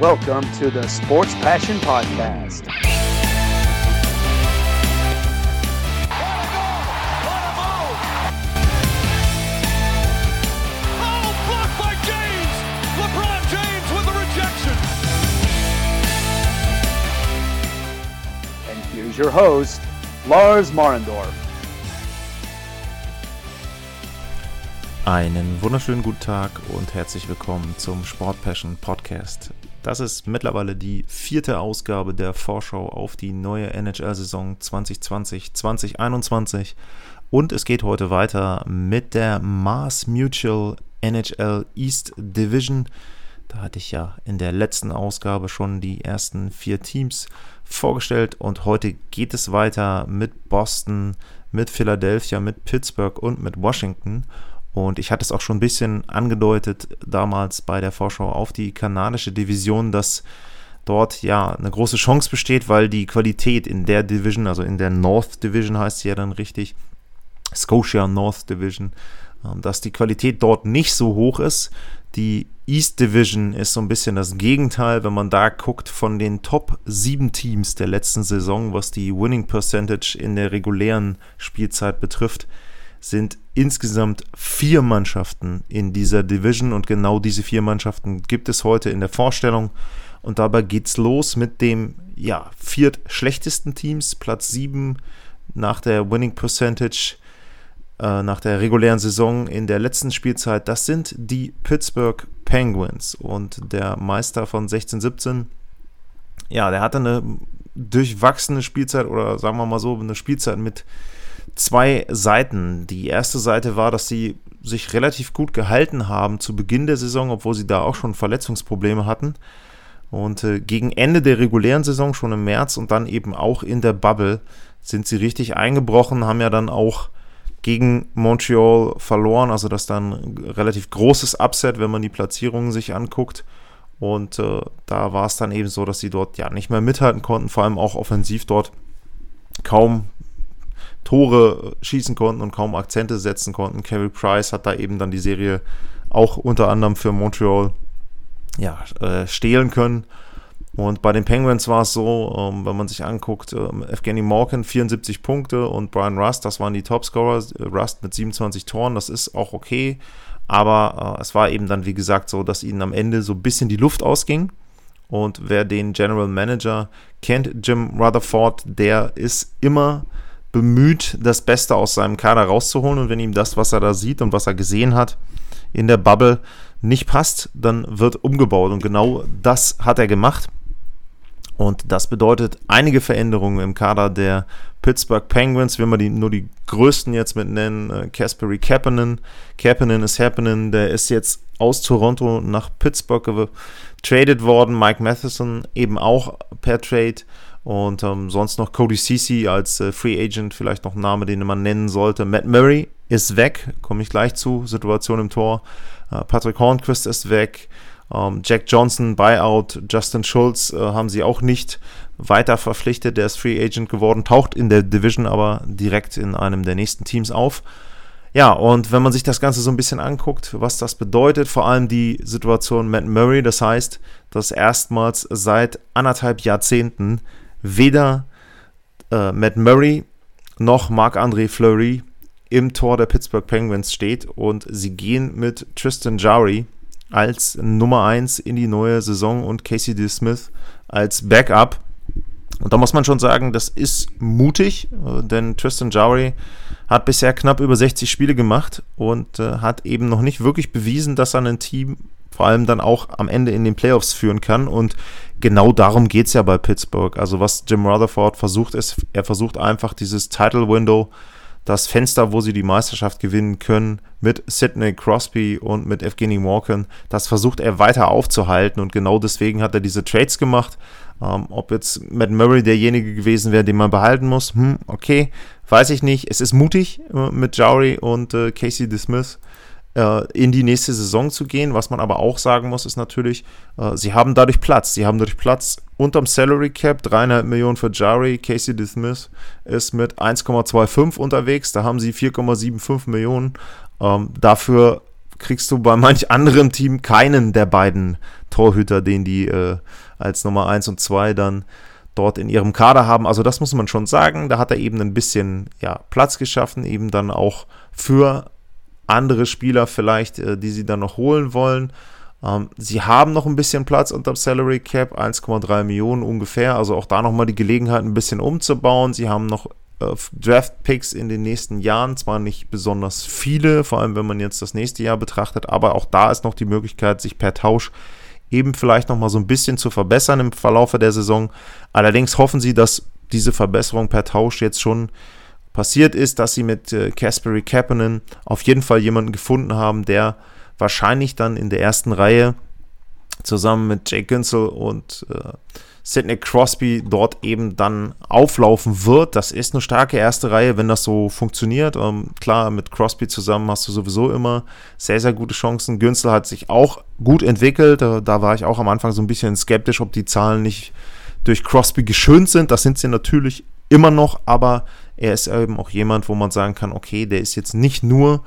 Welcome to the Sports Passion Podcast. Oh, blocked by James! LeBron James with the rejection. And here's your host, Lars Marendorf. Einen wunderschönen guten Tag und herzlich willkommen zum Sport Passion Podcast. Das ist mittlerweile die vierte Ausgabe der Vorschau auf die neue NHL-Saison 2020-2021 und es geht heute weiter mit der Mars Mutual NHL East Division. Da hatte ich ja in der letzten Ausgabe schon die ersten vier Teams vorgestellt und heute geht es weiter mit Boston, mit Philadelphia, mit Pittsburgh und mit Washington. Und ich hatte es auch schon ein bisschen angedeutet damals bei der Vorschau auf die kanadische Division, dass dort ja eine große Chance besteht, weil die Qualität in der Division, also in der North Division heißt sie ja dann richtig, Scotia North Division, ähm, dass die Qualität dort nicht so hoch ist. Die East Division ist so ein bisschen das Gegenteil, wenn man da guckt von den Top 7 Teams der letzten Saison, was die Winning Percentage in der regulären Spielzeit betrifft, sind insgesamt vier Mannschaften in dieser Division und genau diese vier Mannschaften gibt es heute in der Vorstellung. Und dabei geht's los mit dem ja, viert schlechtesten Teams, Platz 7 nach der Winning Percentage, äh, nach der regulären Saison in der letzten Spielzeit. Das sind die Pittsburgh Penguins und der Meister von 16-17. Ja, der hatte eine durchwachsene Spielzeit oder sagen wir mal so, eine Spielzeit mit zwei Seiten. Die erste Seite war, dass sie sich relativ gut gehalten haben zu Beginn der Saison, obwohl sie da auch schon Verletzungsprobleme hatten. Und äh, gegen Ende der regulären Saison, schon im März und dann eben auch in der Bubble, sind sie richtig eingebrochen, haben ja dann auch gegen Montreal verloren. Also das dann ein relativ großes Upset, wenn man die Platzierungen sich anguckt. Und äh, da war es dann eben so, dass sie dort ja nicht mehr mithalten konnten, vor allem auch offensiv dort kaum Tore schießen konnten und kaum Akzente setzen konnten. Carey Price hat da eben dann die Serie auch unter anderem für Montreal ja, äh, stehlen können. Und bei den Penguins war es so, ähm, wenn man sich anguckt, ähm, Evgeny Malkin 74 Punkte und Brian Rust, das waren die Topscorer. Rust mit 27 Toren, das ist auch okay. Aber äh, es war eben dann, wie gesagt, so, dass ihnen am Ende so ein bisschen die Luft ausging. Und wer den General Manager kennt, Jim Rutherford, der ist immer bemüht, das Beste aus seinem Kader rauszuholen. Und wenn ihm das, was er da sieht und was er gesehen hat in der Bubble, nicht passt, dann wird umgebaut. Und genau das hat er gemacht. Und das bedeutet einige Veränderungen im Kader der Pittsburgh Penguins, wenn wir die, nur die größten jetzt mit nennen. Kasperi Kapanen. Kapanen ist happening. Der ist jetzt aus Toronto nach Pittsburgh getradet worden. Mike Matheson eben auch per Trade. Und ähm, sonst noch Cody Ceci als äh, Free Agent, vielleicht noch ein Name, den man nennen sollte. Matt Murray ist weg, komme ich gleich zu. Situation im Tor. Äh, Patrick Hornquist ist weg. Ähm, Jack Johnson, Buyout, Justin Schulz äh, haben sie auch nicht weiter verpflichtet. Der ist Free Agent geworden, taucht in der Division aber direkt in einem der nächsten Teams auf. Ja, und wenn man sich das Ganze so ein bisschen anguckt, was das bedeutet, vor allem die Situation Matt Murray, das heißt, dass erstmals seit anderthalb Jahrzehnten weder äh, Matt Murray noch Marc-André Fleury im Tor der Pittsburgh Penguins steht und sie gehen mit Tristan Jowry als Nummer 1 in die neue Saison und Casey D. Smith als Backup. Und da muss man schon sagen, das ist mutig, äh, denn Tristan Jowry hat bisher knapp über 60 Spiele gemacht und äh, hat eben noch nicht wirklich bewiesen, dass er ein Team vor allem dann auch am Ende in den Playoffs führen kann. Und genau darum geht es ja bei Pittsburgh. Also was Jim Rutherford versucht, ist, er versucht einfach dieses Title Window, das Fenster, wo sie die Meisterschaft gewinnen können, mit Sidney Crosby und mit Evgeny Walken, das versucht er weiter aufzuhalten. Und genau deswegen hat er diese Trades gemacht. Ähm, ob jetzt Matt Murray derjenige gewesen wäre, den man behalten muss, hm, okay, weiß ich nicht. Es ist mutig äh, mit Jowry und äh, Casey DeSmith äh, in die nächste Saison zu gehen. Was man aber auch sagen muss, ist natürlich, äh, sie haben dadurch Platz. Sie haben dadurch Platz unterm Salary Cap, dreieinhalb Millionen für Jari. Casey DeSmith ist mit 1,25 unterwegs. Da haben sie 4,75 Millionen. Ähm, dafür kriegst du bei manch anderem Team keinen der beiden Torhüter, den die äh, als Nummer 1 und 2 dann dort in ihrem Kader haben. Also das muss man schon sagen. Da hat er eben ein bisschen ja, Platz geschaffen, eben dann auch für andere Spieler vielleicht, äh, die sie dann noch holen wollen. Ähm, sie haben noch ein bisschen Platz unter dem Salary Cap, 1,3 Millionen ungefähr. Also auch da nochmal die Gelegenheit, ein bisschen umzubauen. Sie haben noch äh, Draft Picks in den nächsten Jahren, zwar nicht besonders viele, vor allem wenn man jetzt das nächste Jahr betrachtet, aber auch da ist noch die Möglichkeit, sich per Tausch eben vielleicht nochmal so ein bisschen zu verbessern im Verlaufe der Saison. Allerdings hoffen sie, dass diese Verbesserung per Tausch jetzt schon passiert ist, dass sie mit äh, Kasperi Kapanen auf jeden Fall jemanden gefunden haben, der wahrscheinlich dann in der ersten Reihe zusammen mit Jake Günsel und äh, Sidney Crosby dort eben dann auflaufen wird. Das ist eine starke erste Reihe, wenn das so funktioniert. Ähm, klar, mit Crosby zusammen hast du sowieso immer sehr, sehr gute Chancen. Günzel hat sich auch gut entwickelt. Da, da war ich auch am Anfang so ein bisschen skeptisch, ob die Zahlen nicht durch Crosby geschönt sind. Das sind sie natürlich immer noch, aber er ist eben auch jemand, wo man sagen kann, okay, der ist jetzt nicht nur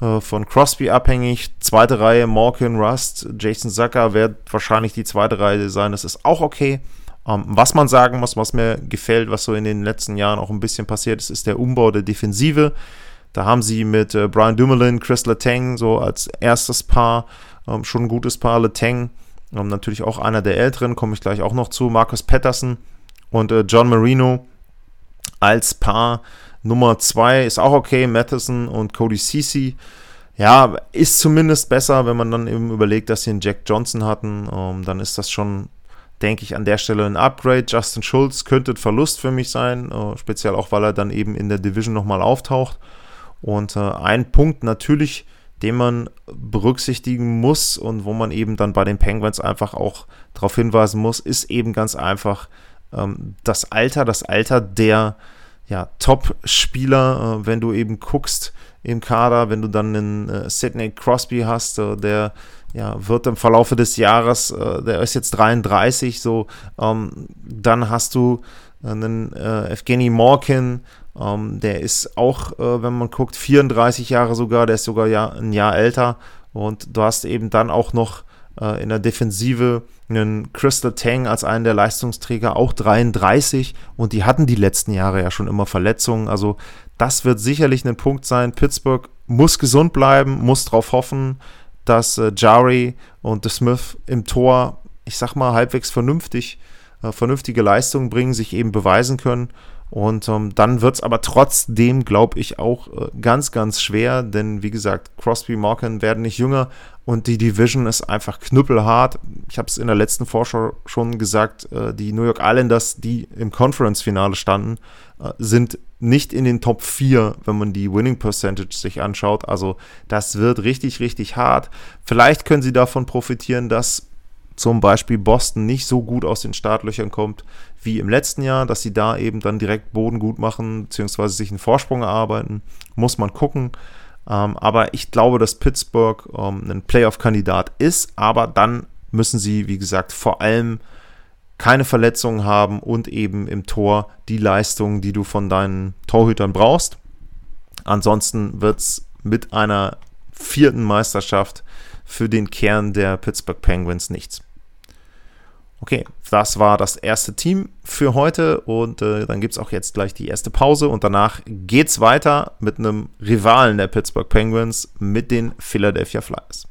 äh, von Crosby abhängig. Zweite Reihe, Morgan, Rust, Jason Zucker wird wahrscheinlich die zweite Reihe sein. Das ist auch okay. Ähm, was man sagen muss, was mir gefällt, was so in den letzten Jahren auch ein bisschen passiert ist, ist der Umbau der Defensive. Da haben sie mit äh, Brian Dumoulin, Chris Letang so als erstes Paar ähm, schon ein gutes Paar. Letang ähm, natürlich auch einer der älteren, komme ich gleich auch noch zu. Marcus Patterson und äh, John Marino als Paar. Nummer zwei ist auch okay. Matheson und Cody Cece. Ja, ist zumindest besser, wenn man dann eben überlegt, dass sie einen Jack Johnson hatten. Ähm, dann ist das schon denke ich an der Stelle ein Upgrade. Justin Schulz könnte ein Verlust für mich sein, äh, speziell auch, weil er dann eben in der Division nochmal auftaucht. Und äh, ein Punkt natürlich, den man berücksichtigen muss und wo man eben dann bei den Penguins einfach auch darauf hinweisen muss, ist eben ganz einfach ähm, das Alter, das Alter der ja, Top-Spieler, äh, wenn du eben guckst im Kader, wenn du dann einen äh, Sidney Crosby hast, äh, der ja, wird im Verlaufe des Jahres, äh, der ist jetzt 33, so, ähm, dann hast du einen äh, Evgeny Morkin, ähm, der ist auch, äh, wenn man guckt, 34 Jahre sogar, der ist sogar ja, ein Jahr älter. Und du hast eben dann auch noch äh, in der Defensive einen Crystal Tang als einen der Leistungsträger, auch 33 und die hatten die letzten Jahre ja schon immer Verletzungen, also das wird sicherlich ein Punkt sein. Pittsburgh muss gesund bleiben, muss darauf hoffen, dass äh, Jari und The Smith im Tor, ich sag mal, halbwegs vernünftig, äh, vernünftige Leistungen bringen, sich eben beweisen können. Und ähm, dann wird es aber trotzdem, glaube ich, auch äh, ganz, ganz schwer, denn wie gesagt, Crosby, Morgan werden nicht jünger und die Division ist einfach knüppelhart. Ich habe es in der letzten Vorschau schon gesagt, äh, die New York Islanders, die im Conference-Finale standen, äh, sind nicht in den Top 4, wenn man die Winning Percentage sich anschaut. Also das wird richtig, richtig hart. Vielleicht können sie davon profitieren, dass zum Beispiel Boston nicht so gut aus den Startlöchern kommt wie im letzten Jahr, dass sie da eben dann direkt Boden gut machen, beziehungsweise sich einen Vorsprung erarbeiten. Muss man gucken. Ähm, aber ich glaube, dass Pittsburgh ähm, ein Playoff-Kandidat ist, aber dann müssen sie, wie gesagt, vor allem keine Verletzungen haben und eben im Tor die Leistung, die du von deinen Torhütern brauchst. Ansonsten wird es mit einer vierten Meisterschaft für den Kern der Pittsburgh Penguins nichts. Okay, das war das erste Team für heute und äh, dann gibt es auch jetzt gleich die erste Pause und danach geht es weiter mit einem Rivalen der Pittsburgh Penguins mit den Philadelphia Flyers.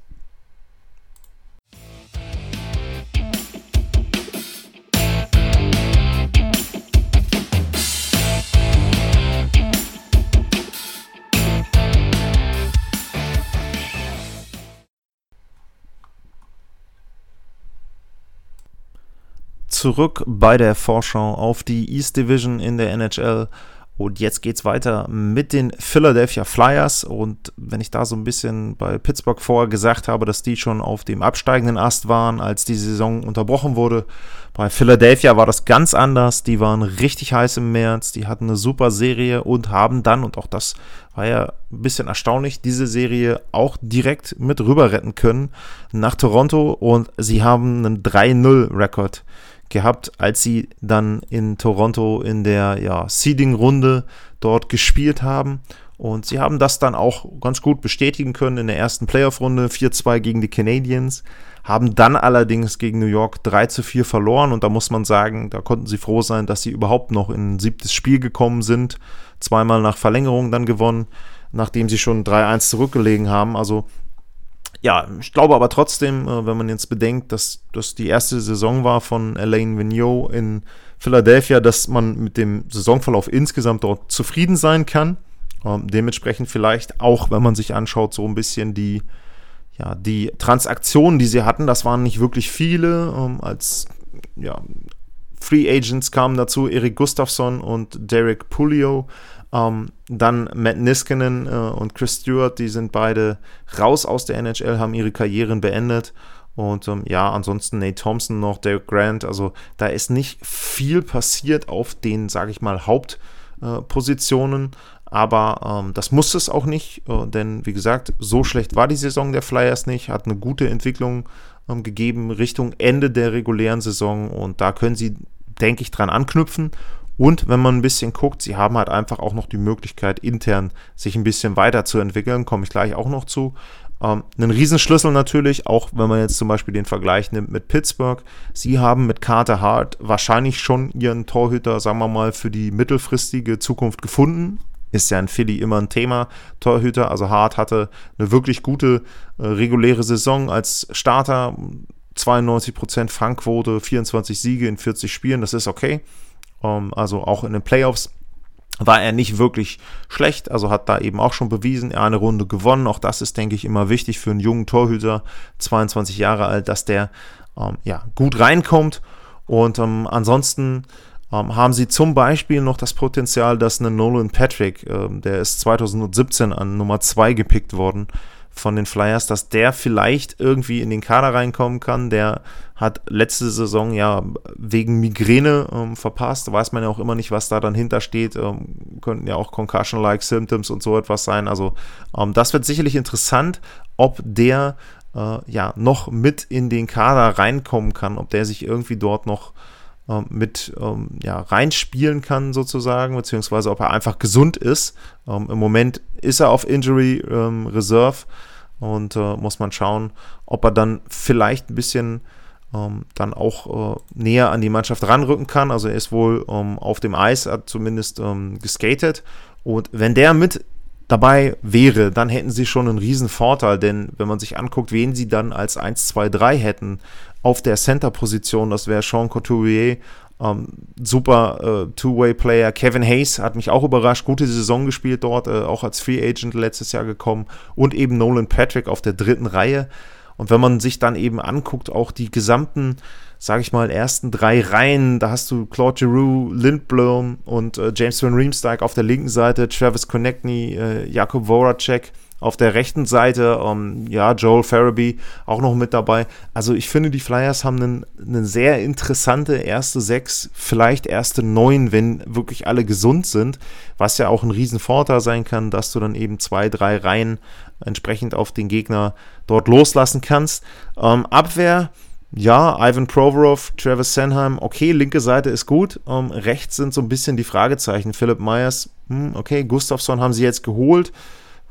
Zurück bei der Vorschau auf die East Division in der NHL. Und jetzt geht es weiter mit den Philadelphia Flyers. Und wenn ich da so ein bisschen bei Pittsburgh vorher gesagt habe, dass die schon auf dem absteigenden Ast waren, als die Saison unterbrochen wurde, bei Philadelphia war das ganz anders. Die waren richtig heiß im März, die hatten eine super Serie und haben dann, und auch das war ja ein bisschen erstaunlich, diese Serie auch direkt mit rüber retten können nach Toronto. Und sie haben einen 3-0-Rekord gehabt, als sie dann in Toronto in der ja, Seeding-Runde dort gespielt haben. Und sie haben das dann auch ganz gut bestätigen können in der ersten Playoff-Runde, 4-2 gegen die Canadiens, haben dann allerdings gegen New York 3 4 verloren und da muss man sagen, da konnten sie froh sein, dass sie überhaupt noch in ein siebtes Spiel gekommen sind, zweimal nach Verlängerung dann gewonnen, nachdem sie schon 3-1 zurückgelegen haben. Also ja, ich glaube aber trotzdem, äh, wenn man jetzt bedenkt, dass das die erste Saison war von Elaine Vigneault in Philadelphia, dass man mit dem Saisonverlauf insgesamt dort zufrieden sein kann. Ähm, dementsprechend vielleicht auch, wenn man sich anschaut, so ein bisschen die, ja, die Transaktionen, die sie hatten, das waren nicht wirklich viele. Ähm, als ja, Free Agents kamen dazu Erik Gustafsson und Derek Pulio. Ähm, dann Matt Niskanen äh, und Chris Stewart, die sind beide raus aus der NHL, haben ihre Karrieren beendet. Und ähm, ja, ansonsten Nate Thompson noch, Derek Grant. Also da ist nicht viel passiert auf den, sage ich mal, Hauptpositionen. Äh, aber ähm, das muss es auch nicht, äh, denn wie gesagt, so schlecht war die Saison der Flyers nicht, hat eine gute Entwicklung ähm, gegeben Richtung Ende der regulären Saison und da können sie, denke ich, dran anknüpfen. Und wenn man ein bisschen guckt, sie haben halt einfach auch noch die Möglichkeit, intern sich ein bisschen weiterzuentwickeln, komme ich gleich auch noch zu. Ähm, einen Riesenschlüssel natürlich, auch wenn man jetzt zum Beispiel den Vergleich nimmt mit Pittsburgh. Sie haben mit Carter Hart wahrscheinlich schon ihren Torhüter, sagen wir mal, für die mittelfristige Zukunft gefunden ist ja in Philly immer ein Thema. Torhüter, also Hart hatte eine wirklich gute äh, reguläre Saison als Starter. 92% Fangquote, 24 Siege in 40 Spielen, das ist okay. Ähm, also auch in den Playoffs war er nicht wirklich schlecht, also hat da eben auch schon bewiesen, er eine Runde gewonnen. Auch das ist, denke ich, immer wichtig für einen jungen Torhüter, 22 Jahre alt, dass der ähm, ja, gut reinkommt. Und ähm, ansonsten ähm, haben sie zum Beispiel noch das Potenzial, dass ein Nolan Patrick, ähm, der ist 2017 an Nummer 2 gepickt worden von den Flyers, dass der vielleicht irgendwie in den Kader reinkommen kann. Der hat letzte Saison ja wegen Migräne ähm, verpasst. Weiß man ja auch immer nicht, was da dann hintersteht. Ähm, könnten ja auch Concussion-like Symptoms und so etwas sein. Also ähm, das wird sicherlich interessant, ob der äh, ja noch mit in den Kader reinkommen kann, ob der sich irgendwie dort noch ähm, mit ähm, ja, reinspielen kann sozusagen, beziehungsweise ob er einfach gesund ist. Ähm, Im Moment ist er auf Injury ähm, Reserve und äh, muss man schauen, ob er dann vielleicht ein bisschen ähm, dann auch äh, näher an die Mannschaft ranrücken kann. Also er ist wohl auf dem Eis, hat zumindest geskatet und wenn der mit dabei wäre, dann hätten sie schon einen riesen Vorteil, denn wenn man sich anguckt, wen sie dann als 1, 2, 3 hätten auf der Center-Position, das wäre Sean Couturier, ähm, super äh, Two-Way-Player. Kevin Hayes hat mich auch überrascht, gute Saison gespielt dort, äh, auch als Free Agent letztes Jahr gekommen und eben Nolan Patrick auf der dritten Reihe. Und wenn man sich dann eben anguckt, auch die gesamten sage ich mal, ersten drei Reihen. Da hast du Claude Giroux, Lindblom und äh, James Van Riemsdyk auf der linken Seite, Travis Konechny, äh, Jakub Voracek auf der rechten Seite, ähm, ja, Joel Farabee auch noch mit dabei. Also ich finde, die Flyers haben eine sehr interessante erste sechs, vielleicht erste neun, wenn wirklich alle gesund sind, was ja auch ein Riesenvorteil sein kann, dass du dann eben zwei, drei Reihen entsprechend auf den Gegner dort loslassen kannst. Ähm, Abwehr, ja, Ivan Provorov, Travis Sanheim, okay, linke Seite ist gut. Ähm, rechts sind so ein bisschen die Fragezeichen. Philip Myers, hm, okay, Gustafsson haben sie jetzt geholt.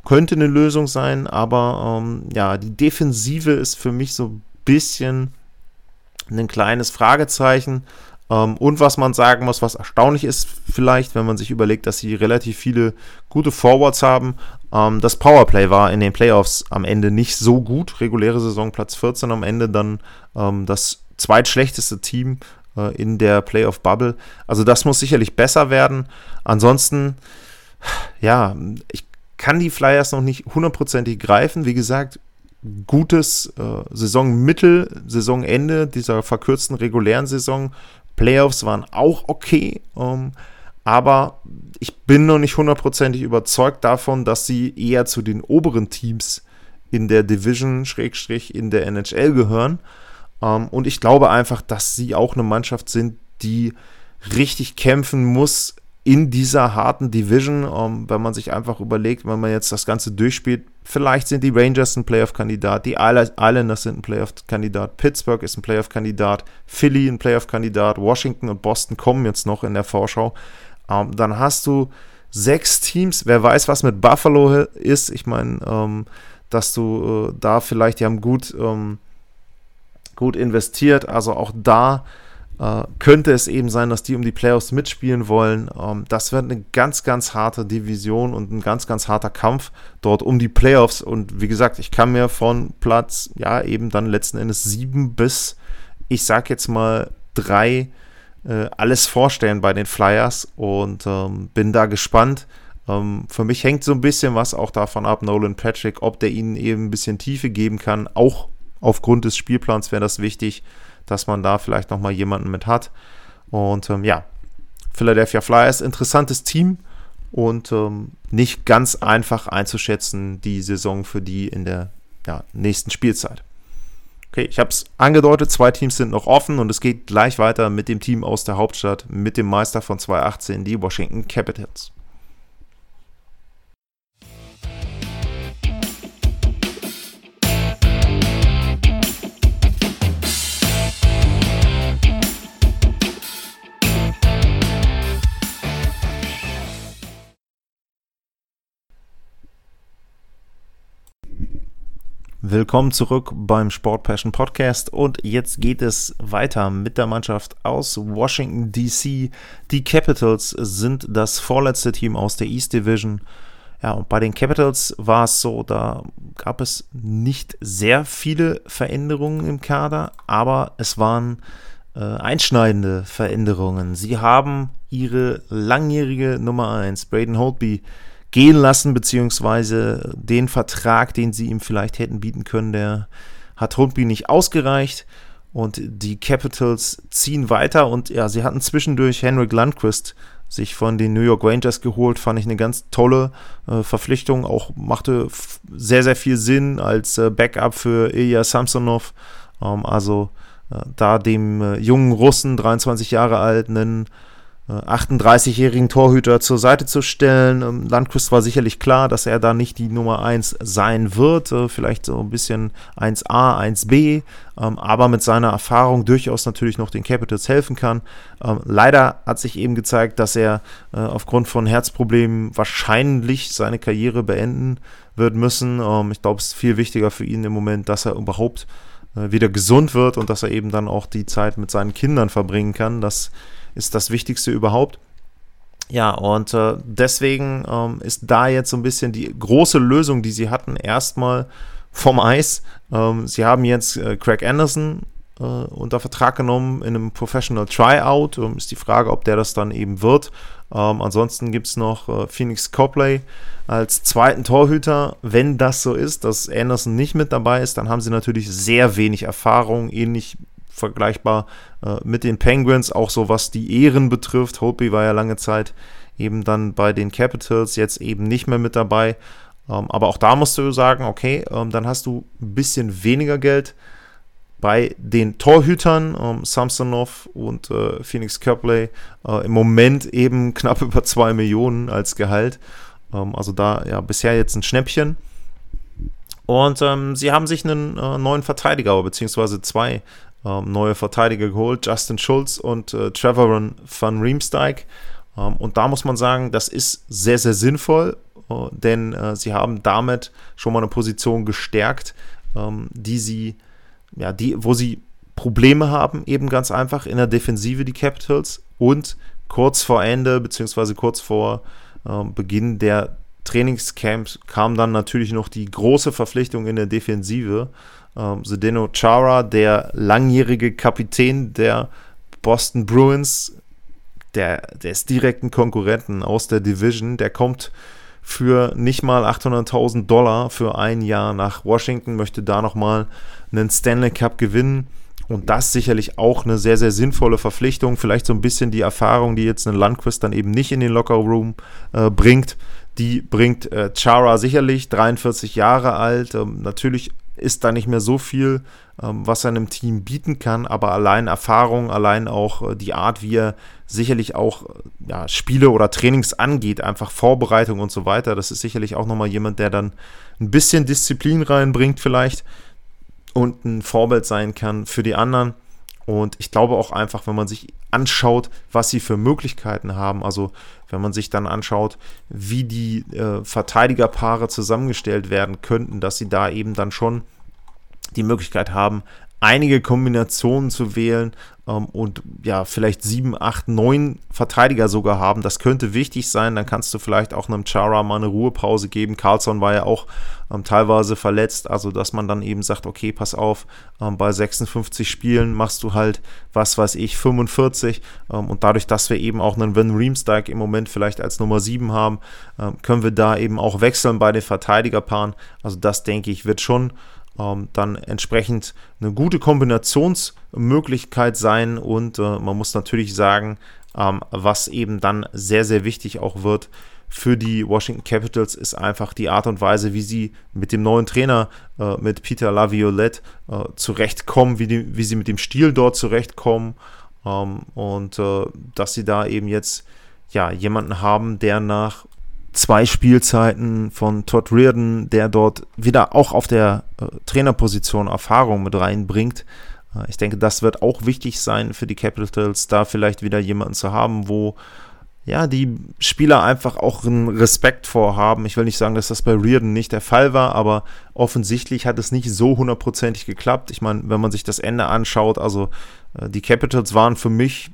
Könnte eine Lösung sein, aber ähm, ja, die Defensive ist für mich so ein bisschen ein kleines Fragezeichen. Ähm, und was man sagen muss, was erstaunlich ist, vielleicht, wenn man sich überlegt, dass sie relativ viele gute Forwards haben. Ähm, das Powerplay war in den Playoffs am Ende nicht so gut. Reguläre Saison Platz 14 am Ende dann ähm, das zweitschlechteste Team äh, in der Playoff-Bubble. Also das muss sicherlich besser werden. Ansonsten, ja, ich kann die Flyers noch nicht hundertprozentig greifen. Wie gesagt, gutes äh, Saisonmittel, Saisonende dieser verkürzten regulären Saison Playoffs waren auch okay, ähm, aber ich bin noch nicht hundertprozentig überzeugt davon, dass sie eher zu den oberen Teams in der Division, Schrägstrich, in der NHL gehören. Ähm, und ich glaube einfach, dass sie auch eine Mannschaft sind, die richtig kämpfen muss in dieser harten Division, um, ähm, wenn man sich einfach überlegt, wenn man jetzt das Ganze durchspielt, vielleicht sind die Rangers ein Playoff-Kandidat, die Islanders sind ein Playoff-Kandidat, Pittsburgh ist ein Playoff-Kandidat, Philly ein Playoff-Kandidat, Washington und Boston kommen jetzt noch in der Vorschau. Um, ähm, dann hast du sechs Teams. Wer weiß, was mit Buffalo ist. Ich meine, ähm, dass du äh, da vielleicht, die haben gut, ähm, gut investiert. Also auch da äh, könnte es eben sein, dass die um die Playoffs mitspielen wollen. Ähm, das wird eine ganz, ganz harte Division und ein ganz, ganz harter Kampf dort um die Playoffs. Und wie gesagt, ich kann mir von Platz, ja, eben dann letzten Endes sieben bis, ich sag jetzt mal, drei äh, alles vorstellen bei den Flyers und ähm, bin da gespannt. Ähm, für mich hängt so ein bisschen was auch davon ab, Nolan Patrick, ob der ihnen eben ein bisschen Tiefe geben kann. Auch aufgrund des Spielplans wäre das wichtig, dass man da vielleicht nochmal jemanden mit hat. Und ähm, ja, Philadelphia Flyers, interessantes Team und ähm, nicht ganz einfach einzuschätzen, die Saison für die in der ja, nächsten Spielzeit. Okay, ich habe es angedeutet, zwei Teams sind noch offen und es geht gleich weiter mit dem Team aus der Hauptstadt, mit dem Meister von 2018, die Washington Capitals. Willkommen zurück beim Sport Passion Podcast und jetzt geht es weiter mit der Mannschaft aus Washington DC. Die Capitals sind das vorletzte Team aus der East Division. Ja, und bei den Capitals war es so, da gab es nicht sehr viele Veränderungen im Kader, aber es waren äh, einschneidende Veränderungen. Sie haben ihre langjährige Nummer 1, Braden Holtby, gehen lassen, beziehungsweise den Vertrag, den sie ihm vielleicht hätten bieten können, der hat Hundby nicht ausgereicht. Und die Capitals ziehen weiter und ja, sie hatten zwischendurch Henrik Lundqvist sich von den New York Rangers geholt, fand ich eine ganz tolle äh, Verpflichtung, auch machte sehr, sehr viel Sinn als äh, Backup für Ilya Samsonov. Ähm, also äh, da dem äh, jungen Russen, 23 Jahre alt, einen 38-jährigen äh, Torhüter zur Seite zu stellen. Ähm, Landquist war sicherlich klar, dass er da nicht die Nummer 1 sein wird, äh, vielleicht so ein bisschen 1a, 1b, ähm, aber mit seiner Erfahrung durchaus natürlich noch den Capitals helfen kann. Ähm, leider hat sich eben gezeigt, dass er äh, aufgrund von Herzproblemen wahrscheinlich seine Karriere beenden wird müssen. Ich glaube, es ist viel wichtiger für ihn im Moment, dass er überhaupt wieder gesund wird und dass er eben dann auch die Zeit mit seinen Kindern verbringen kann. Das ist das Wichtigste überhaupt. Ja, und äh, deswegen ähm, ist da jetzt so ein bisschen die große Lösung, die sie hatten, erstmal vom Eis. Ähm, sie haben jetzt äh, Craig Anderson äh, unter Vertrag genommen in einem Professional Tryout. Ähm, ist die Frage, ob der das dann eben wird. Ähm, ansonsten gibt es noch äh, Phoenix Copley als zweiten Torhüter. Wenn das so ist, dass Anderson nicht mit dabei ist, dann haben sie natürlich sehr wenig Erfahrung, ähnlich vergleichbar äh, mit den Penguins, auch so was die Ehren betrifft. Holtby war ja lange Zeit eben dann bei den Capitals, jetzt eben nicht mehr mit dabei. Ähm, aber auch da musst du sagen, okay, ähm, dann hast du ein bisschen weniger Geld bei den Torhütern, ähm, Samsonov und äh, Phoenix Copley, äh, im Moment eben knapp über 2 Millionen als Gehalt. Ähm, also da ja bisher jetzt ein Schnäppchen. Und ähm, sie haben sich einen äh, neuen Verteidiger, beziehungsweise zwei ähm, neue Verteidiger geholt, Justin Schulz und äh, Trevor van Riemsdyk. Ähm, und da muss man sagen, das ist sehr, sehr sinnvoll, äh, denn äh, sie haben damit schon mal eine Position gestärkt, ähm, die sie, ja, die, wo sie Probleme haben, eben ganz einfach in der Defensive, die Capitals. Und kurz vor Ende, beziehungsweise kurz vor ähm, Beginn der Trainingscamps kam dann natürlich noch die große Verpflichtung in der Defensive. Ähm, Zdeno Chara, der langjährige Kapitän der Boston Bruins, der, des direkten Konkurrenten aus der Division, der kommt für nicht mal 800.000 Dollar für ein Jahr nach Washington, möchte da nochmal einen Stanley Cup gewinnen. Und das sicherlich auch eine sehr, sehr sinnvolle Verpflichtung. Vielleicht so ein bisschen die Erfahrung, die jetzt ein Landquist dann eben nicht in den Locker Room äh, bringt. Die bringt äh, Chara sicherlich, 43 Jahre alt. Ähm, natürlich ist da nicht mehr so viel, ähm, was er einem Team bieten kann, aber allein Erfahrung, allein auch äh, die Art, wie er sicherlich auch äh, ja, Spiele oder Trainings angeht, einfach Vorbereitung und so weiter, das ist sicherlich auch nochmal jemand, der dann ein bisschen Disziplin reinbringt vielleicht und ein Vorbild sein kann für die anderen. Und ich glaube auch einfach, wenn man sich anschaut, was sie für Möglichkeiten haben, also wenn man sich dann anschaut, wie die äh, Verteidigerpaare zusammengestellt werden könnten, dass sie da eben dann schon die Möglichkeit haben, einige Kombinationen zu wählen ähm, und ja, vielleicht sieben, acht, neun Verteidiger sogar haben. Das könnte wichtig sein. Dann kannst du vielleicht auch einem Chara mal eine Ruhepause geben. Carlson war ja auch ähm, teilweise verletzt. Also, dass man dann eben sagt, okay, pass auf, ähm, bei 56 Spielen machst du halt, was weiß ich, 45. Ähm, und dadurch, dass wir eben auch einen Van Riemsdyk im Moment vielleicht als Nummer 7 haben, ähm, können wir da eben auch wechseln bei den Verteidigerpaaren. Also, das denke ich, wird schon ähm, dann entsprechend eine gute Kombinationsmöglichkeit sein und äh, man muss natürlich sagen, ähm, was eben dann sehr, sehr wichtig auch wird für die Washington Capitals ist einfach die Art und Weise, wie sie mit dem neuen Trainer, äh, mit Peter Laviolette, äh, zurechtkommen, wie, die, wie sie mit dem Stil dort zurechtkommen ähm, und äh, dass sie da eben jetzt ja jemanden haben, der nach zwei Spielzeiten von Todd Reardon, der dort wieder auch auf der äh, Trainerposition Erfahrung mit reinbringt. Äh, ich denke, das wird auch wichtig sein für die Capitals, da vielleicht wieder jemanden zu haben, wo ja, die Spieler einfach auch einen Respekt vorhaben. Ich will nicht sagen, dass das bei Reardon nicht der Fall war, aber offensichtlich hat es nicht so hundertprozentig geklappt. Ich meine, wenn man sich das Ende anschaut, also äh, die Capitals waren für mich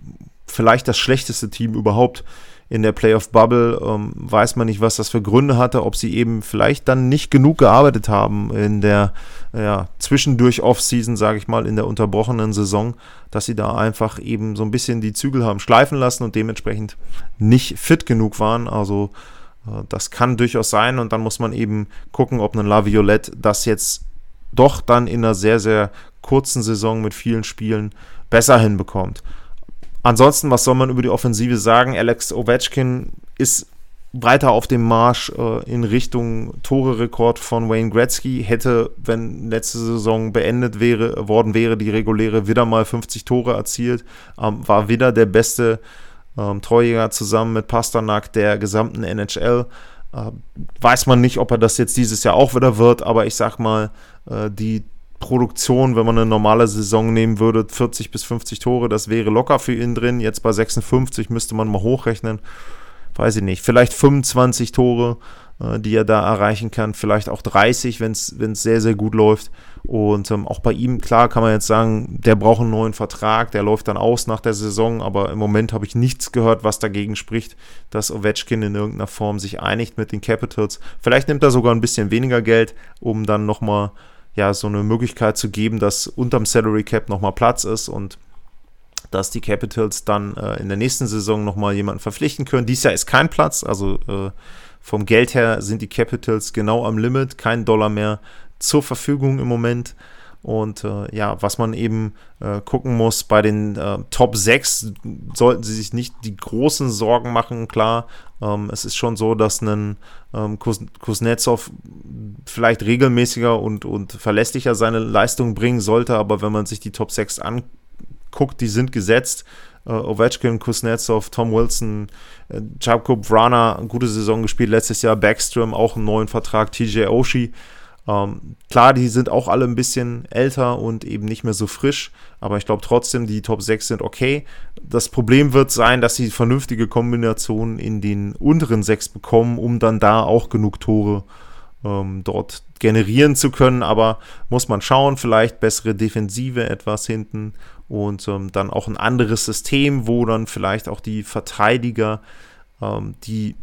vielleicht das schlechteste Team überhaupt in der Playoff-Bubble. Ähm, weiß man nicht, was das für Gründe hatte, ob sie eben vielleicht dann nicht genug gearbeitet haben in der ja, zwischendurch Off-Season, sage ich mal, in der unterbrochenen Saison, dass sie da einfach eben so ein bisschen die Zügel haben schleifen lassen und dementsprechend nicht fit genug waren. Also äh, das kann durchaus sein und dann muss man eben gucken, ob ein La Violette das jetzt doch dann in einer sehr, sehr kurzen Saison mit vielen Spielen besser hinbekommt. Ansonsten, was soll man über die Offensive sagen? Alex Ovechkin ist weiter auf dem Marsch äh, in Richtung Tore-Rekord von Wayne Gretzky. Hätte, wenn letzte Saison beendet wäre, worden wäre, die reguläre wieder mal 50 Tore erzielt. Ähm, war wieder der beste ähm, Torjäger zusammen mit Pasternak der gesamten NHL. Äh, weiß man nicht, ob er das jetzt dieses Jahr auch wieder wird, aber ich sag mal, äh, die Produktion, wenn man eine normale Saison nehmen würde, 40 bis 50 Tore, das wäre locker für ihn drin. Jetzt bei 56 müsste man mal hochrechnen. Weiß ich nicht. Vielleicht 25 Tore, äh, die er da erreichen kann. Vielleicht auch 30, wenn es sehr, sehr gut läuft. Und ähm, auch bei ihm, klar, kann man jetzt sagen, der braucht einen neuen Vertrag, der läuft dann aus nach der Saison, aber im Moment habe ich nichts gehört, was dagegen spricht, dass Ovechkin in irgendeiner Form sich einigt mit den Capitals. Vielleicht nimmt er sogar ein bisschen weniger Geld, um dann nochmal ja, so eine Möglichkeit zu geben, dass unterm Salary Cap nochmal Platz ist und dass die Capitals dann äh, in der nächsten Saison nochmal jemanden verpflichten können. Dies Jahr ist kein Platz, also äh, vom Geld her sind die Capitals genau am Limit, kein Dollar mehr zur Verfügung im Moment. Und äh, ja, was man eben äh, gucken muss, bei den äh, Top 6 sollten sie sich nicht die großen Sorgen machen. Klar, ähm, es ist schon so, dass ein ähm, Kuznetsov vielleicht regelmäßiger und, und verlässlicher seine Leistung bringen sollte, aber wenn man sich die Top 6 anguckt, die sind gesetzt. Uh, Ovechkin, Kuznetsov, Tom Wilson, äh, Jakob Vrana, gute Saison gespielt letztes Jahr, Backstrom auch einen neuen Vertrag, TJ Oshie. Ähm, klar, die sind auch alle ein bisschen älter und eben nicht mehr so frisch, aber ich glaube trotzdem, die Top 6 sind okay. Das Problem wird sein, dass sie vernünftige Kombinationen in den unteren 6 bekommen, um dann da auch genug Tore ähm, dort generieren zu können, aber muss man schauen, vielleicht bessere Defensive etwas hinten und ähm, dann auch ein anderes System, wo dann vielleicht auch die Verteidiger, ähm, die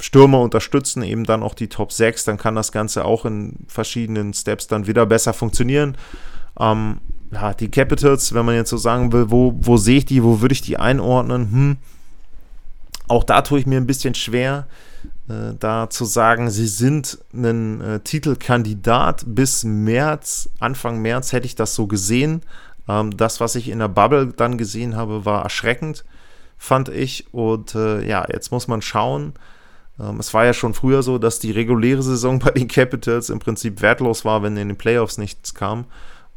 Stürmer unterstützen, eben dann auch die Top 6, dann kann das Ganze auch in verschiedenen Steps dann wieder besser funktionieren. Ähm, ja, die Capitals, wenn man jetzt so sagen will, wo, wo sehe ich die, wo würde ich die einordnen? Hm. Auch da tue ich mir ein bisschen schwer, äh, da zu sagen, sie sind ein äh, Titelkandidat. Bis März, Anfang März hätte ich das so gesehen. Ähm, das, was ich in der Bubble dann gesehen habe, war erschreckend, fand ich. Und äh, ja, jetzt muss man schauen, es war ja schon früher so, dass die reguläre Saison bei den Capitals im Prinzip wertlos war, wenn in den Playoffs nichts kam.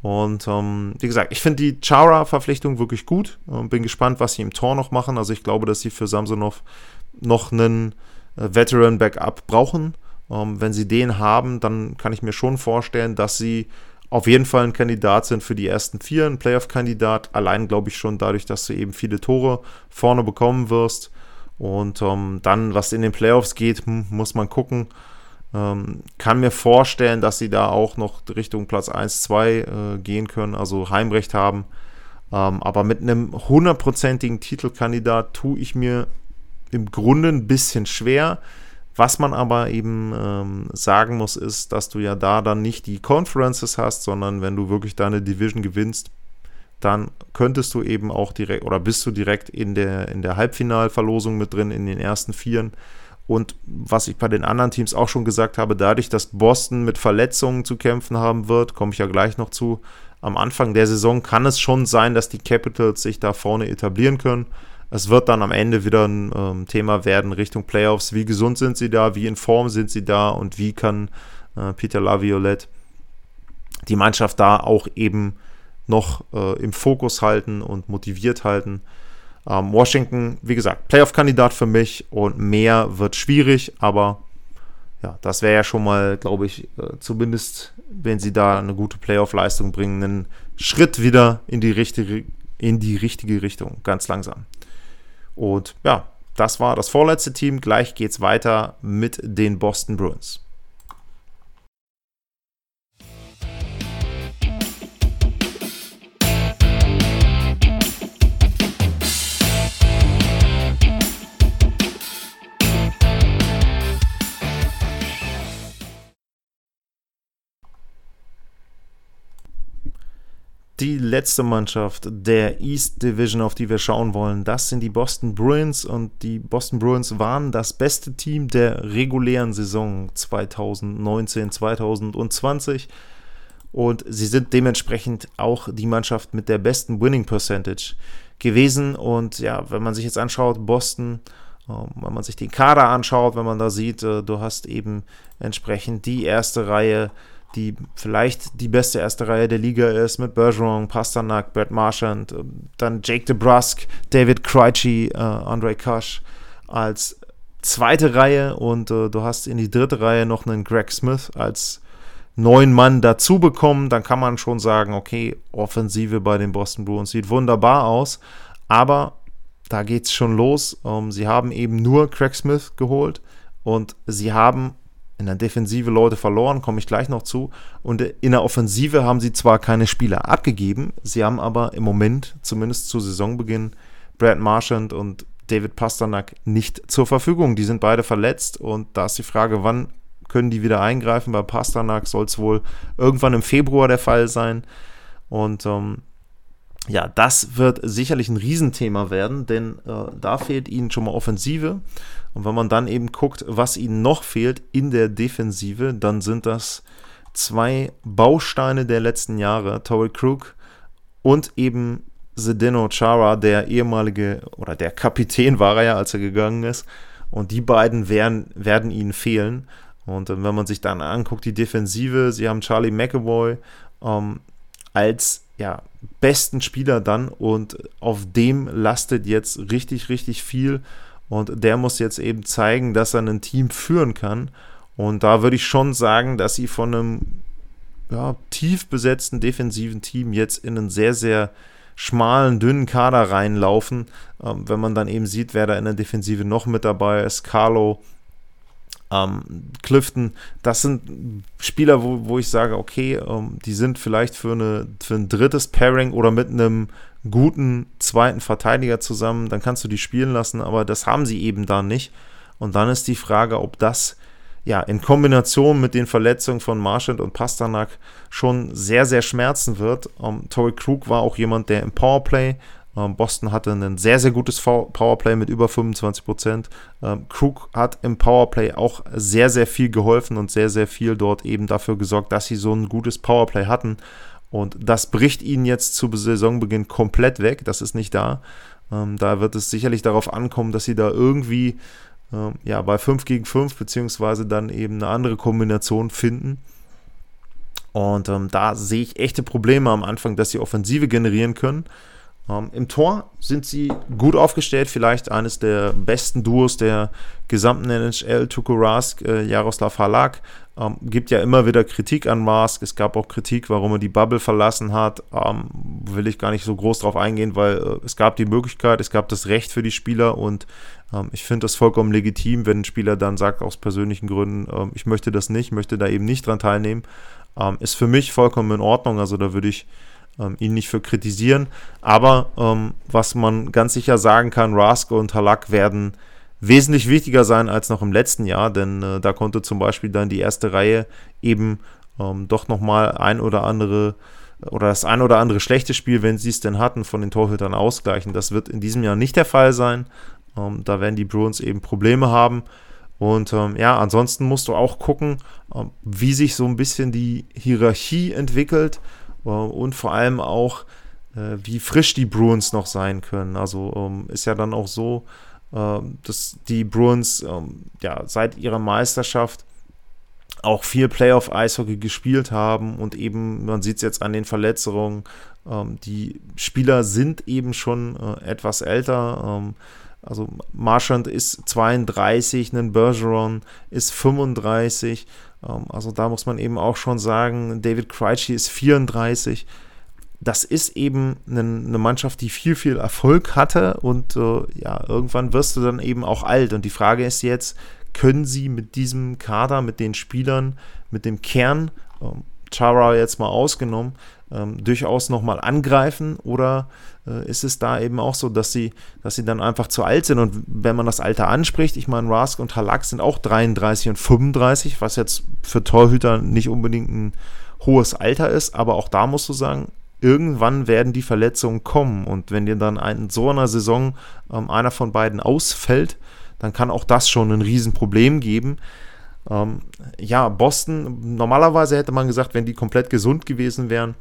Und ähm, wie gesagt, ich finde die Chara-Verpflichtung wirklich gut. Ähm, bin gespannt, was sie im Tor noch machen. Also ich glaube, dass sie für Samsonov noch einen äh, Veteran-Backup brauchen. Ähm, wenn sie den haben, dann kann ich mir schon vorstellen, dass sie auf jeden Fall ein Kandidat sind für die ersten vier, ein Playoff-Kandidat. Allein glaube ich schon dadurch, dass du eben viele Tore vorne bekommen wirst. Und ähm, dann, was in den Playoffs geht, hm, muss man gucken. Ähm, kann mir vorstellen, dass sie da auch noch Richtung Platz 1, 2 äh, gehen können, also Heimrecht haben. Ähm, aber mit einem hundertprozentigen Titelkandidat tue ich mir im Grunde ein bisschen schwer. Was man aber eben ähm, sagen muss, ist, dass du ja da dann nicht die Conferences hast, sondern wenn du wirklich deine Division gewinnst, dann könntest du eben auch direkt oder bist du direkt in der, in der Halbfinalverlosung mit drin, in den ersten Vieren. Und was ich bei den anderen Teams auch schon gesagt habe, dadurch, dass Boston mit Verletzungen zu kämpfen haben wird, komme ich ja gleich noch zu, am Anfang der Saison kann es schon sein, dass die Capitals sich da vorne etablieren können. Es wird dann am Ende wieder ein ähm, Thema werden Richtung Playoffs. Wie gesund sind sie da? Wie in Form sind sie da? Und wie kann äh, Peter Laviolette die Mannschaft da auch eben noch äh, im Fokus halten und motiviert halten? Ähm, Washington, wie gesagt, Playoff-Kandidat für mich und mehr wird schwierig, aber ja, das wäre ja schon mal, glaube ich, äh, zumindest, wenn sie da eine gute Playoff-Leistung bringen, einen Schritt wieder in die richtige, in die richtige Richtung, ganz langsam. Und ja, das war das vorletzte Team. Gleich geht es weiter mit den Boston Bruins. Die letzte Mannschaft der East Division, auf die wir schauen wollen, das sind die Boston Bruins und die Boston Bruins waren das beste Team der regulären Saison 2019, 2020 und sie sind dementsprechend auch die Mannschaft mit der besten Winning Percentage gewesen. Und ja, wenn man sich jetzt anschaut, Boston ähm, wenn man sich den Kader anschaut, wenn man da sieht, äh, du hast eben entsprechend die erste Reihe die vielleicht die beste erste Reihe der Liga ist, mit Bergeron, Pasternak, Brett Marchand, ähm, dann Jake DeBrusk, David Krejci, äh, Andre Kush als zweite Reihe und äh, du hast in die dritte Reihe noch einen Greg Smith als neuen Mann dazu bekommen, dann kann man schon sagen, okay, Offensive bei den Boston Bruins sieht wunderbar aus, aber da geht es schon los. Ähm, sie haben eben nur Craig Smith geholt und sie haben in der Defensive Leute verloren, komme ich gleich noch zu. Und in der Offensive haben sie zwar keine Spieler abgegeben, sie haben aber im Moment, zumindest zu Saisonbeginn, Brad Marchand und David Pasternak nicht zur Verfügung. Die sind beide verletzt und da ist die Frage, wann können die wieder eingreifen? Bei Pasternak soll es wohl irgendwann im Februar der Fall sein. Und ähm, ja, das wird sicherlich ein Riesenthema werden, denn äh, da fehlt ihnen schon mal Offensive. Und wenn man dann eben guckt, was ihnen noch fehlt in der Defensive, dann sind das zwei Bausteine der letzten Jahre, Torrey Krug und eben Zdeno Chara, der ehemalige oder der Kapitän war er ja, als er gegangen ist. Und die beiden werden, werden ihnen fehlen. Und äh, wenn man sich dann anguckt, die Defensive, sie haben Charlie McAvoy ähm, als ja, besten Spieler dann und auf dem lastet jetzt richtig, richtig viel. Und der muss jetzt eben zeigen, dass er ein Team führen kann. Und da würde ich schon sagen, dass sie von einem ja, tief besetzten defensiven Team jetzt in einen sehr, sehr schmalen, dünnen Kader reinlaufen. Ähm, wenn man dann eben sieht, wer da in der Defensive noch mit dabei ist. Carlo, ähm, Clifton, das sind Spieler, wo, wo ich sage, okay, ähm, die sind vielleicht für, eine, für ein drittes Pairing oder mit einem guten zweiten Verteidiger zusammen, dann kannst du die spielen lassen, aber das haben sie eben da nicht. Und dann ist die Frage, ob das ja in Kombination mit den Verletzungen von Marchand und Pasternak schon sehr, sehr schmerzen wird. Ähm, Tory Krug war auch jemand, der im Powerplay Boston hatte ein sehr, sehr gutes Powerplay mit über 25 Prozent. Ähm, Krug hat im Powerplay auch sehr, sehr viel geholfen und sehr, sehr viel dort eben dafür gesorgt, dass sie so ein gutes Powerplay hatten. Und das bricht ihnen jetzt zu Saisonbeginn komplett weg. Das ist nicht da. Ähm, da wird es sicherlich darauf ankommen, dass sie da irgendwie ähm, ja, bei 5 gegen 5 beziehungsweise dann eben eine andere Kombination finden. Und ähm, da sehe ich echte Probleme am Anfang, dass sie Offensive generieren können. Ähm, Im Tor sind sie gut aufgestellt, vielleicht eines der besten Duos der gesamten NHL. Tuko Rask, äh, Jaroslav Halak. Ähm, gibt ja immer wieder Kritik an Rask. Es gab auch Kritik, warum er die Bubble verlassen hat. Ähm, will ich gar nicht so groß drauf eingehen, weil äh, es gab die Möglichkeit, es gab das Recht für die Spieler und ähm, ich finde das vollkommen legitim, wenn ein Spieler dann sagt, aus persönlichen Gründen, ähm, ich möchte das nicht, möchte da eben nicht dran teilnehmen. Ist für mich vollkommen in Ordnung. Also da würde ich ähm, ihn nicht für kritisieren. Aber ähm, was man ganz sicher sagen kann, Rask und Halak werden wesentlich wichtiger sein als noch im letzten Jahr, denn äh, da konnte zum Beispiel dann die erste Reihe eben ähm, doch nochmal ein oder andere oder das ein oder andere schlechte Spiel, wenn sie es denn hatten, von den Torhütern ausgleichen. Das wird in diesem Jahr nicht der Fall sein. Ähm, da werden die Bruins eben Probleme haben. Und ähm, ja, ansonsten musst du auch gucken, ähm, wie sich so ein bisschen die Hierarchie entwickelt. Äh, und vor allem auch, äh, wie frisch die Bruins noch sein können. Also ähm, ist ja dann auch so, ähm, dass die Bruins ähm, ja seit ihrer Meisterschaft auch viel Playoff-Eishockey gespielt haben und eben, man sieht es jetzt an den Verletzungen, die Spieler sind eben schon äh, etwas älter. also Marchand ist 32, ein Bergeron ist 35 ähm, also da muss man eben auch schon sagen, David Krejci ist 34. Das ist eben eine, Mannschaft, die viel, viel Erfolg hatte und äh, ja, irgendwann wirst du dann eben auch alt. Und die Frage ist jetzt, können sie mit diesem Kader, mit den Spielern, mit dem Kern, ähm, Chara jetzt mal ausgenommen, ähm, durchaus nochmal angreifen? Oder äh, ist es da eben auch so, dass sie, dass sie dann einfach zu alt sind? Und wenn man das Alter anspricht, ich meine, Rask und Halak sind auch 33 und 35, was jetzt für Torhüter nicht unbedingt ein hohes Alter ist, aber auch da musst du sagen, irgendwann werden die Verletzungen kommen. Und wenn dir dann in so einer Saison ähm, einer von beiden ausfällt, dann kann auch das schon ein Riesenproblem geben. Ähm, ja, Boston, normalerweise hätte man gesagt, wenn die komplett gesund gewesen wären,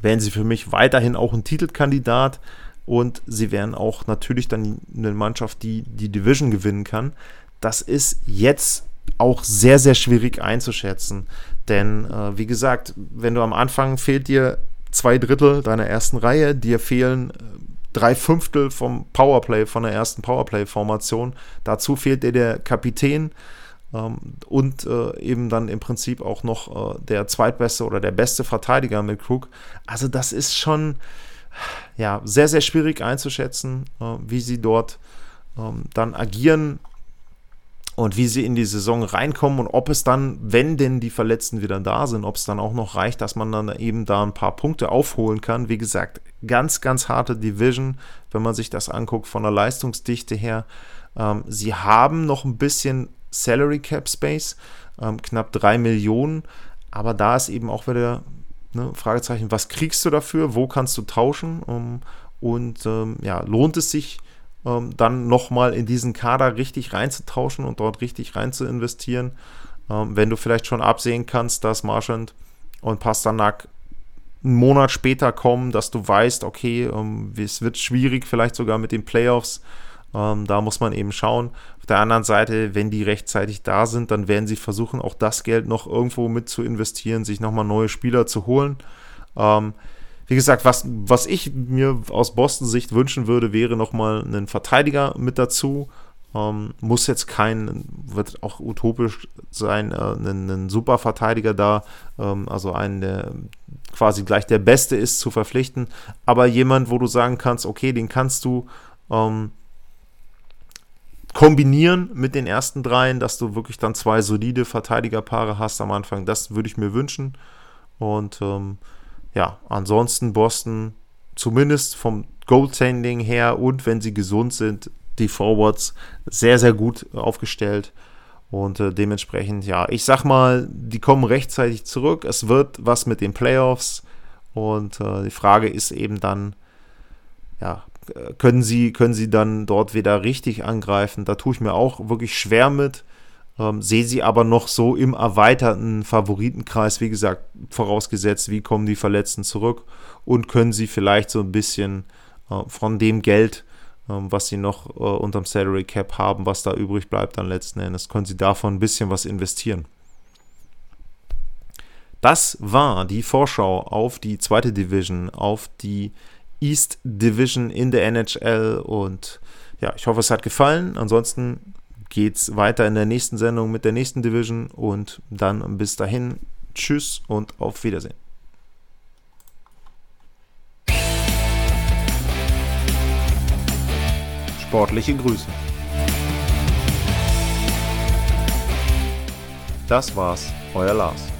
wären sie für mich weiterhin auch ein Titelkandidat und sie wären auch natürlich dann eine Mannschaft, die die Division gewinnen kann. Das ist jetzt auch sehr, sehr schwierig einzuschätzen. Denn äh, wie gesagt, wenn du am Anfang fehlt dir zwei Drittel deiner ersten Reihe, dir fehlen äh, drei Fünftel vom Powerplay, von der ersten Powerplay-Formation. Dazu fehlt dir der Kapitän. Ähm, und äh, eben dann im Prinzip auch noch äh, der zweitbeste oder der beste Verteidiger mit Krug. Also das ist schon ja, sehr, sehr schwierig einzuschätzen, äh, wie sie dort ähm, dann agieren und wie sie in die Saison reinkommen und ob es dann, wenn denn die Verletzten wieder da sind, ob es dann auch noch reicht, dass man dann eben da ein paar Punkte aufholen kann. Wie gesagt, ganz, ganz harte Division, wenn man sich das anguckt von der Leistungsdichte her. Ähm, sie haben noch ein bisschen Salary Cap Space, ähm, knapp 3 Millionen. Aber da ist eben auch wieder ne, Fragezeichen, was kriegst du dafür, wo kannst du tauschen? Um, und ähm, ja, lohnt es sich ähm, dann nochmal in diesen Kader richtig reinzutauschen und dort richtig rein zu investieren, ähm, wenn du vielleicht schon absehen kannst, dass Marchand und Pasternak einen Monat später kommen, dass du weißt, okay, ähm, es wird schwierig, vielleicht sogar mit den Playoffs ähm, da muss man eben schauen. Auf der anderen Seite, wenn die rechtzeitig da sind, dann werden sie versuchen, auch das Geld noch irgendwo mit zu investieren, sich nochmal neue Spieler zu holen. Ähm, wie gesagt, was, was ich mir aus Boston-Sicht wünschen würde, wäre nochmal einen Verteidiger mit dazu. Ähm, muss jetzt kein, wird auch utopisch sein, äh, einen, einen super da, ähm, also einen, der quasi gleich der Beste ist, zu verpflichten. Aber jemand, wo du sagen kannst, okay, den kannst du ähm, kombinieren mit den ersten dreien, dass du wirklich dann zwei solide Verteidigerpaare hast am Anfang. Das würde ich mir wünschen. Und ähm, ja, ansonsten Boston zumindest vom Goaltending her und wenn sie gesund sind, die Forwards sehr, sehr gut aufgestellt. Und äh, dementsprechend, ja, ich sag mal, die kommen rechtzeitig zurück. Es wird was mit den Playoffs. Und äh, die Frage ist eben dann, ja, können sie, können sie dann dort wieder richtig angreifen. Da tue ich mir auch wirklich schwer mit. Ähm, sehe sie aber noch so im erweiterten Favoritenkreis, wie gesagt, vorausgesetzt, wie kommen die Verletzten zurück und können sie vielleicht so ein bisschen äh, von dem Geld, äh, was sie noch äh, unterm Salary Cap haben, was da übrig bleibt, dann letzten Endes, können sie davon ein bisschen was investieren. Das war die Vorschau auf die zweite Division, auf die East Division in der NHL. Und ja, ich hoffe, es hat gefallen. Ansonsten geht es weiter in der nächsten Sendung mit der nächsten Division. Und dann bis dahin, tschüss und auf Wiedersehen. Sportliche Grüße. Das war's, euer Lars.